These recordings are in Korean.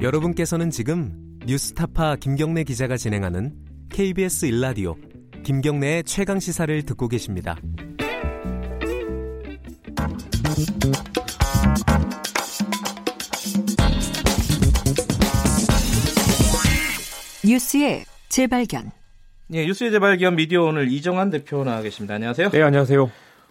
여러분께서는 지금 뉴스타파 김경래 기자가 진행하는 KBS 일라디오 김경래의 최강 시사를 듣고 계십니다. 뉴스의 재발견. 예, 뉴스의 재발견 미디어 오늘 이정환 대표 나와 계십니다. 안녕하세요. 네, 안녕하세요.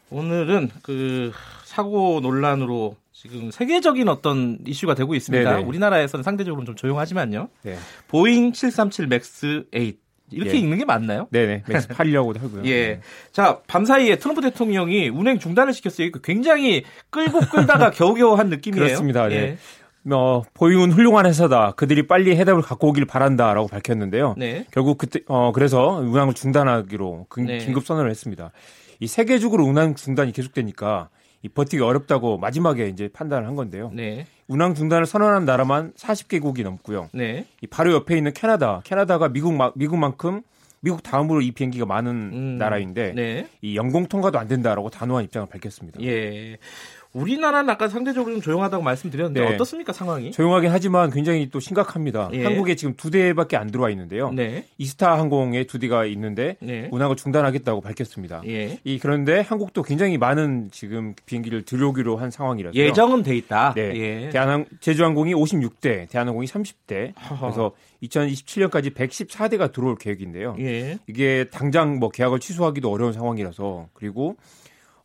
오늘은 그 사고 논란으로 지금 세계적인 어떤 이슈가 되고 있습니다. 네네. 우리나라에서는 상대적으로 좀 조용하지만요. 네. 보잉 737 맥스 8 이렇게 예. 읽는 게 맞나요? 네네. 맥스 8이라고도 하고요. 예. 네. 자, 밤 사이에 트럼프 대통령이 운행 중단을 시켰어요. 굉장히 끌고 끌다가 겨우겨우 한 느낌이에요. 그렇습니다. 네. 예. 어, 보잉은 훌륭한 회사다. 그들이 빨리 해답을 갖고 오길 바란다라고 밝혔는데요. 네. 결국 그때 어 그래서 운항을 중단하기로 네. 긴급 선언을 했습니다. 이 세계적으로 운항 중단이 계속되니까 이 버티기 어렵다고 마지막에 이제 판단을 한 건데요. 네. 운항 중단을 선언한 나라만 40개국이 넘고요. 네. 이 바로 옆에 있는 캐나다, 캐나다가 미국 미국만큼 미국 다음으로 이 비행기가 많은 음, 나라인데 네. 이 영공 통과도 안 된다라고 단호한 입장을 밝혔습니다. 예. 우리나라는 아까 상대적으로 좀 조용하다고 말씀드렸는데 네. 어떻습니까 상황이? 조용하긴 하지만 굉장히 또 심각합니다. 예. 한국에 지금 두 대밖에 안 들어와 있는데요. 네. 이스타 항공에 두 대가 있는데 네. 운항을 중단하겠다고 밝혔습니다. 예. 이 그런데 한국도 굉장히 많은 지금 비행기를 들여오기로 한 상황이라서 예정은 돼 있다. 네. 예. 대한항 제주항공이 56대, 대한항공이 30대. 허허. 그래서 2027년까지 114대가 들어올 계획인데요. 예. 이게 당장 뭐 계약을 취소하기도 어려운 상황이라서 그리고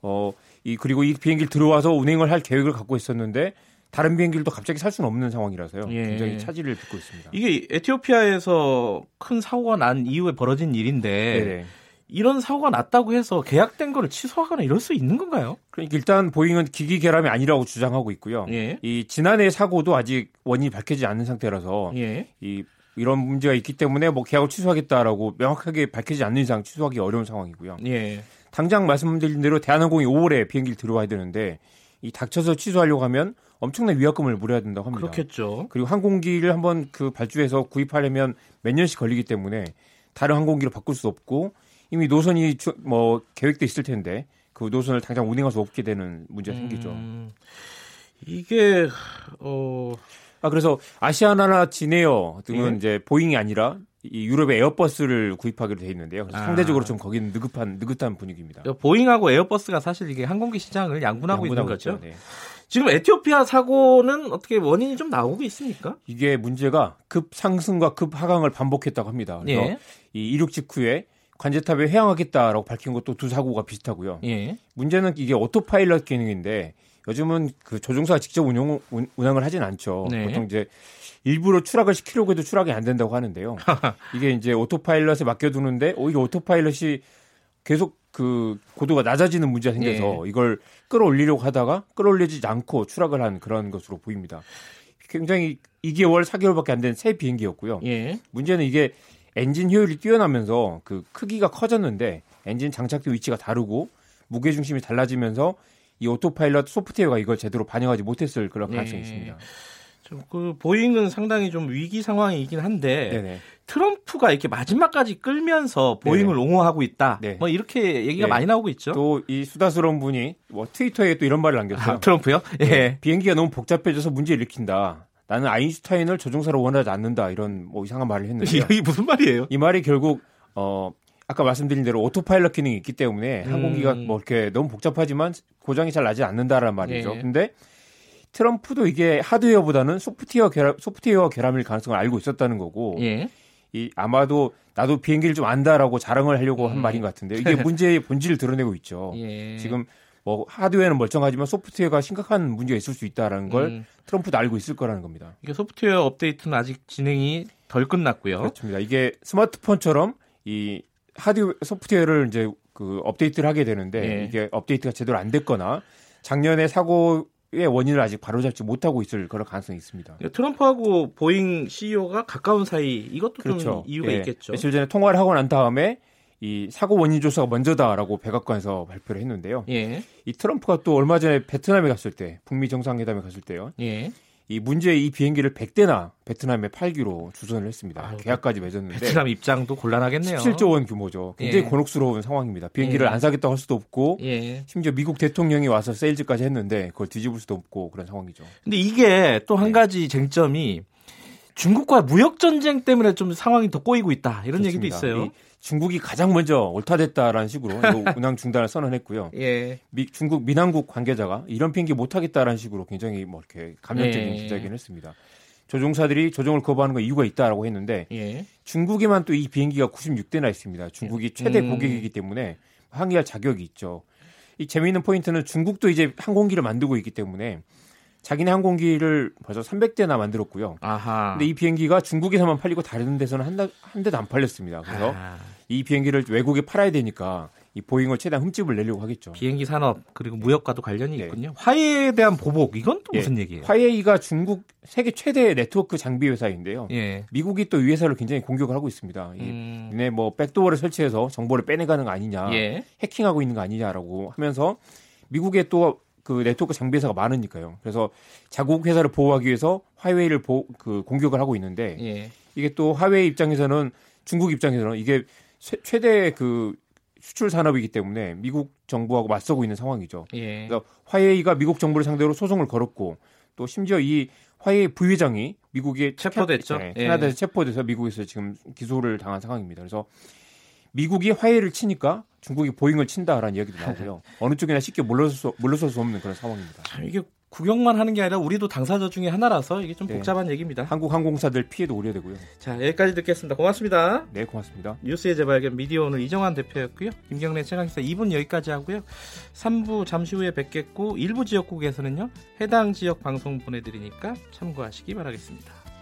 어, 이 그리고 이 비행기를 들어와서 운행을 할 계획을 갖고 있었는데 다른 비행기를 또 갑자기 살 수는 없는 상황이라서요. 예. 굉장히 차질을 빚고 있습니다. 이게 에티오피아에서 큰 사고가 난 이후에 벌어진 일인데 네네. 이런 사고가 났다고 해서 계약된 거를 취소하거나 이럴 수 있는 건가요? 그러니까 일단 보잉은 기기 결함이 아니라고 주장하고 있고요. 예. 이 지난해 사고도 아직 원인이 밝혀지지 않는 상태라서 예. 이 이런 문제가 있기 때문에 뭐 계약을 취소하겠다라고 명확하게 밝히지 않는 이상 취소하기 어려운 상황이고요. 예. 당장 말씀드린 대로 대한항공이 5월에 비행기를 들어와야 되는데 이 닥쳐서 취소하려고 하면 엄청난 위약금을 물어야 된다고 합니다. 그렇겠죠. 그리고 항공기를 한번 그 발주해서 구입하려면 몇 년씩 걸리기 때문에 다른 항공기로 바꿀 수 없고 이미 노선이 뭐 계획돼 있을 텐데 그 노선을 당장 운행할 수 없게 되는 문제가 생기죠. 음, 이게 어. 아 그래서 아시아나나 진에어 등은 예? 이제 보잉이 아니라 이 유럽의 에어버스를 구입하기로 돼 있는데요. 아. 상대적으로 좀 거기는 느긋한 느긋한 분위기입니다. 보잉하고 에어버스가 사실 이게 항공기 시장을 양분하고, 양분하고 있는 거죠. 네. 지금 에티오피아 사고는 어떻게 원인이 좀 나오고 있습니까? 이게 문제가 급 상승과 급 하강을 반복했다고 합니다. 그래서 예. 이 이륙 직후에 관제탑에 회항하겠다라고 밝힌 것도 두 사고가 비슷하고요. 예. 문제는 이게 autopilot 기능인데 요즘은 그 조종사가 직접 운영 운항을 하진 않죠. 네. 보통 이제 일부러 추락을 시키려고 해도 추락이 안 된다고 하는데요. 이게 이제 autopilot에 맡겨두는데 오히려 autopilot이 계속 그 고도가 낮아지는 문제가 생겨서 예. 이걸 끌어올리려고 하다가 끌어올리지 않고 추락을 한 그런 것으로 보입니다. 굉장히 2개월, 4개월밖에 안 된 새 비행기였고요. 예. 문제는 이게 엔진 효율이 뛰어나면서 그 크기가 커졌는데 엔진 장착대 위치가 다르고 무게 중심이 달라지면서 이 autopilot 소프트웨어가 이걸 제대로 반영하지 못했을 그런 가능성이 예. 있습니다. 그 보잉은 상당히 좀 위기 상황이긴 한데 네네. 트럼프가 이렇게 마지막까지 끌면서 보잉을 네네. 옹호하고 있다. 네. 뭐 이렇게 얘기가 네. 많이 나오고 있죠. 또 이 수다스러운 분이 뭐 트위터에 또 이런 말을 남겼어요. 아, 트럼프요? 예. 네. 비행기가 너무 복잡해져서 문제를 일으킨다. 나는 아인슈타인을 조종사로 원하지 않는다. 이런 뭐 이상한 말을 했는데 이게 무슨 말이에요? 이 말이 결국 어 아까 말씀드린 대로 autopilot 기능이 있기 때문에 음. 항공기가 뭐 이렇게 너무 복잡하지만 고장이 잘 나지 않는다라는 말이죠. 예. 근데 트럼프도 이게 하드웨어보다는 소프트웨어 결함, 소프트웨어 결함일 가능성을 알고 있었다는 거고 예. 이 아마도 나도 비행기를 좀 안다라고 자랑을 하려고 한 음. 말인 것 같은데 이게 문제의 본질을 드러내고 있죠. 예. 지금 뭐 하드웨어는 멀쩡하지만 소프트웨어가 심각한 문제가 있을 수 있다라는 걸 음. 트럼프도 알고 있을 거라는 겁니다. 이게 소프트웨어 업데이트는 아직 진행이 덜 끝났고요. 그렇습니다. 이게 스마트폰처럼 이 하드웨어 소프트웨어를 이제 그 업데이트를 하게 되는데 예. 이게 업데이트가 제대로 안 됐거나 작년에 사고 의 원인을 아직 바로잡지 못하고 있을 그런 가능성이 있습니다. 트럼프하고 보잉 CEO가 가까운 사이 이것도 그렇죠. 좀 이유가 예. 있겠죠. 며칠 전에 통화를 하고 난 다음에 이 사고 원인 조사가 먼저다라고 백악관에서 발표를 했는데요. 예. 이 트럼프가 또 얼마 전에 베트남에 갔을 때 북미 정상회담에 갔을 때요. 예. 이 문제의 이 비행기를 100대나 베트남에 팔기로 주선을 했습니다. 아유, 계약까지 맺었는데 베트남 입장도 곤란하겠네요. 17조 원 규모죠. 굉장히 예. 곤혹스러운 상황입니다. 비행기를 예. 안 사겠다고 할 수도 없고 예. 심지어 미국 대통령이 와서 세일즈까지 했는데 그걸 뒤집을 수도 없고 그런 상황이죠. 근데 이게 또한 네. 가지 쟁점이 중국과 무역 전쟁 때문에 좀 상황이 더 꼬이고 있다 이런 그렇습니다. 얘기도 있어요. 중국이 가장 먼저 옳다됐다라는 식으로 운항 중단을 선언했고요. 예. 미, 중국 민항국 관계자가 이런 비행기 못하겠다라는 식으로 굉장히 뭐 이렇게 감정적인 예. 기자회견을 했습니다. 조종사들이 조종을 거부하는 건 이유가 있다라고 했는데 예. 중국에만 또 이 비행기가 96대나 있습니다. 중국이 최대 음. 고객이기 때문에 항의할 자격이 있죠. 이 재미있는 포인트는 중국도 이제 항공기를 만들고 있기 때문에 자기네 항공기를 벌써 300대나 만들었고요. 아하. 근데 이 비행기가 중국에서만 팔리고 다른 데서는 한, 한 대도 안 팔렸습니다. 그래서 아. 이 비행기를 외국에 팔아야 되니까 이 보잉을 최대한 흠집을 내려고 하겠죠. 비행기 산업 그리고 무역과도 관련이 네. 있군요. 화웨이에 대한 보복 이건 또 예. 무슨 얘기예요? 화웨이가 중국 세계 최대 네트워크 장비 회사인데요. 예. 미국이 또 이 회사를 굉장히 공격을 하고 있습니다. 음. 이네 뭐 backdoor를 설치해서 정보를 빼내가는 거 아니냐, 예. 해킹하고 있는 거 아니냐라고 하면서 미국에 또 그 네트워크 장비 회사가 많으니까요. 그래서 자국 회사를 보호하기 위해서 화웨이를 보, 그 공격을 하고 있는데 예. 이게 또 화웨이 입장에서는 중국 입장에서는 이게 최대 그 수출 산업이기 때문에 미국 정부하고 맞서고 있는 상황이죠. 예. 그래서 화웨이가 미국 정부를 상대로 소송을 걸었고 또 심지어 이 화웨이 부회장이 미국에 체포됐죠. 네, 캐나다에서 예. 체포돼서 미국에서 지금 기소를 당한 상황입니다. 그래서 미국이 화웨이를 치니까 중국이 보잉을 친다라는 이야기도 나오고요. 어느 쪽이나 쉽게 물러설 수, 물러설 수 없는 그런 상황입니다. 이게 구경만 하는 게 아니라 우리도 당사자 중에 하나라서 이게 좀 네. 복잡한 네. 얘기입니다. 한국 항공사들 피해도 우려되고요. 자 여기까지 듣겠습니다. 고맙습니다. 네 고맙습니다. 뉴스의 재발견 미디어 오늘 이정환 대표였고요. 김경래 최강시사 2분 여기까지 하고요. 3부 잠시 후에 뵙겠고 일부 지역국에서는요. 해당 지역 방송 보내드리니까 참고하시기 바라겠습니다.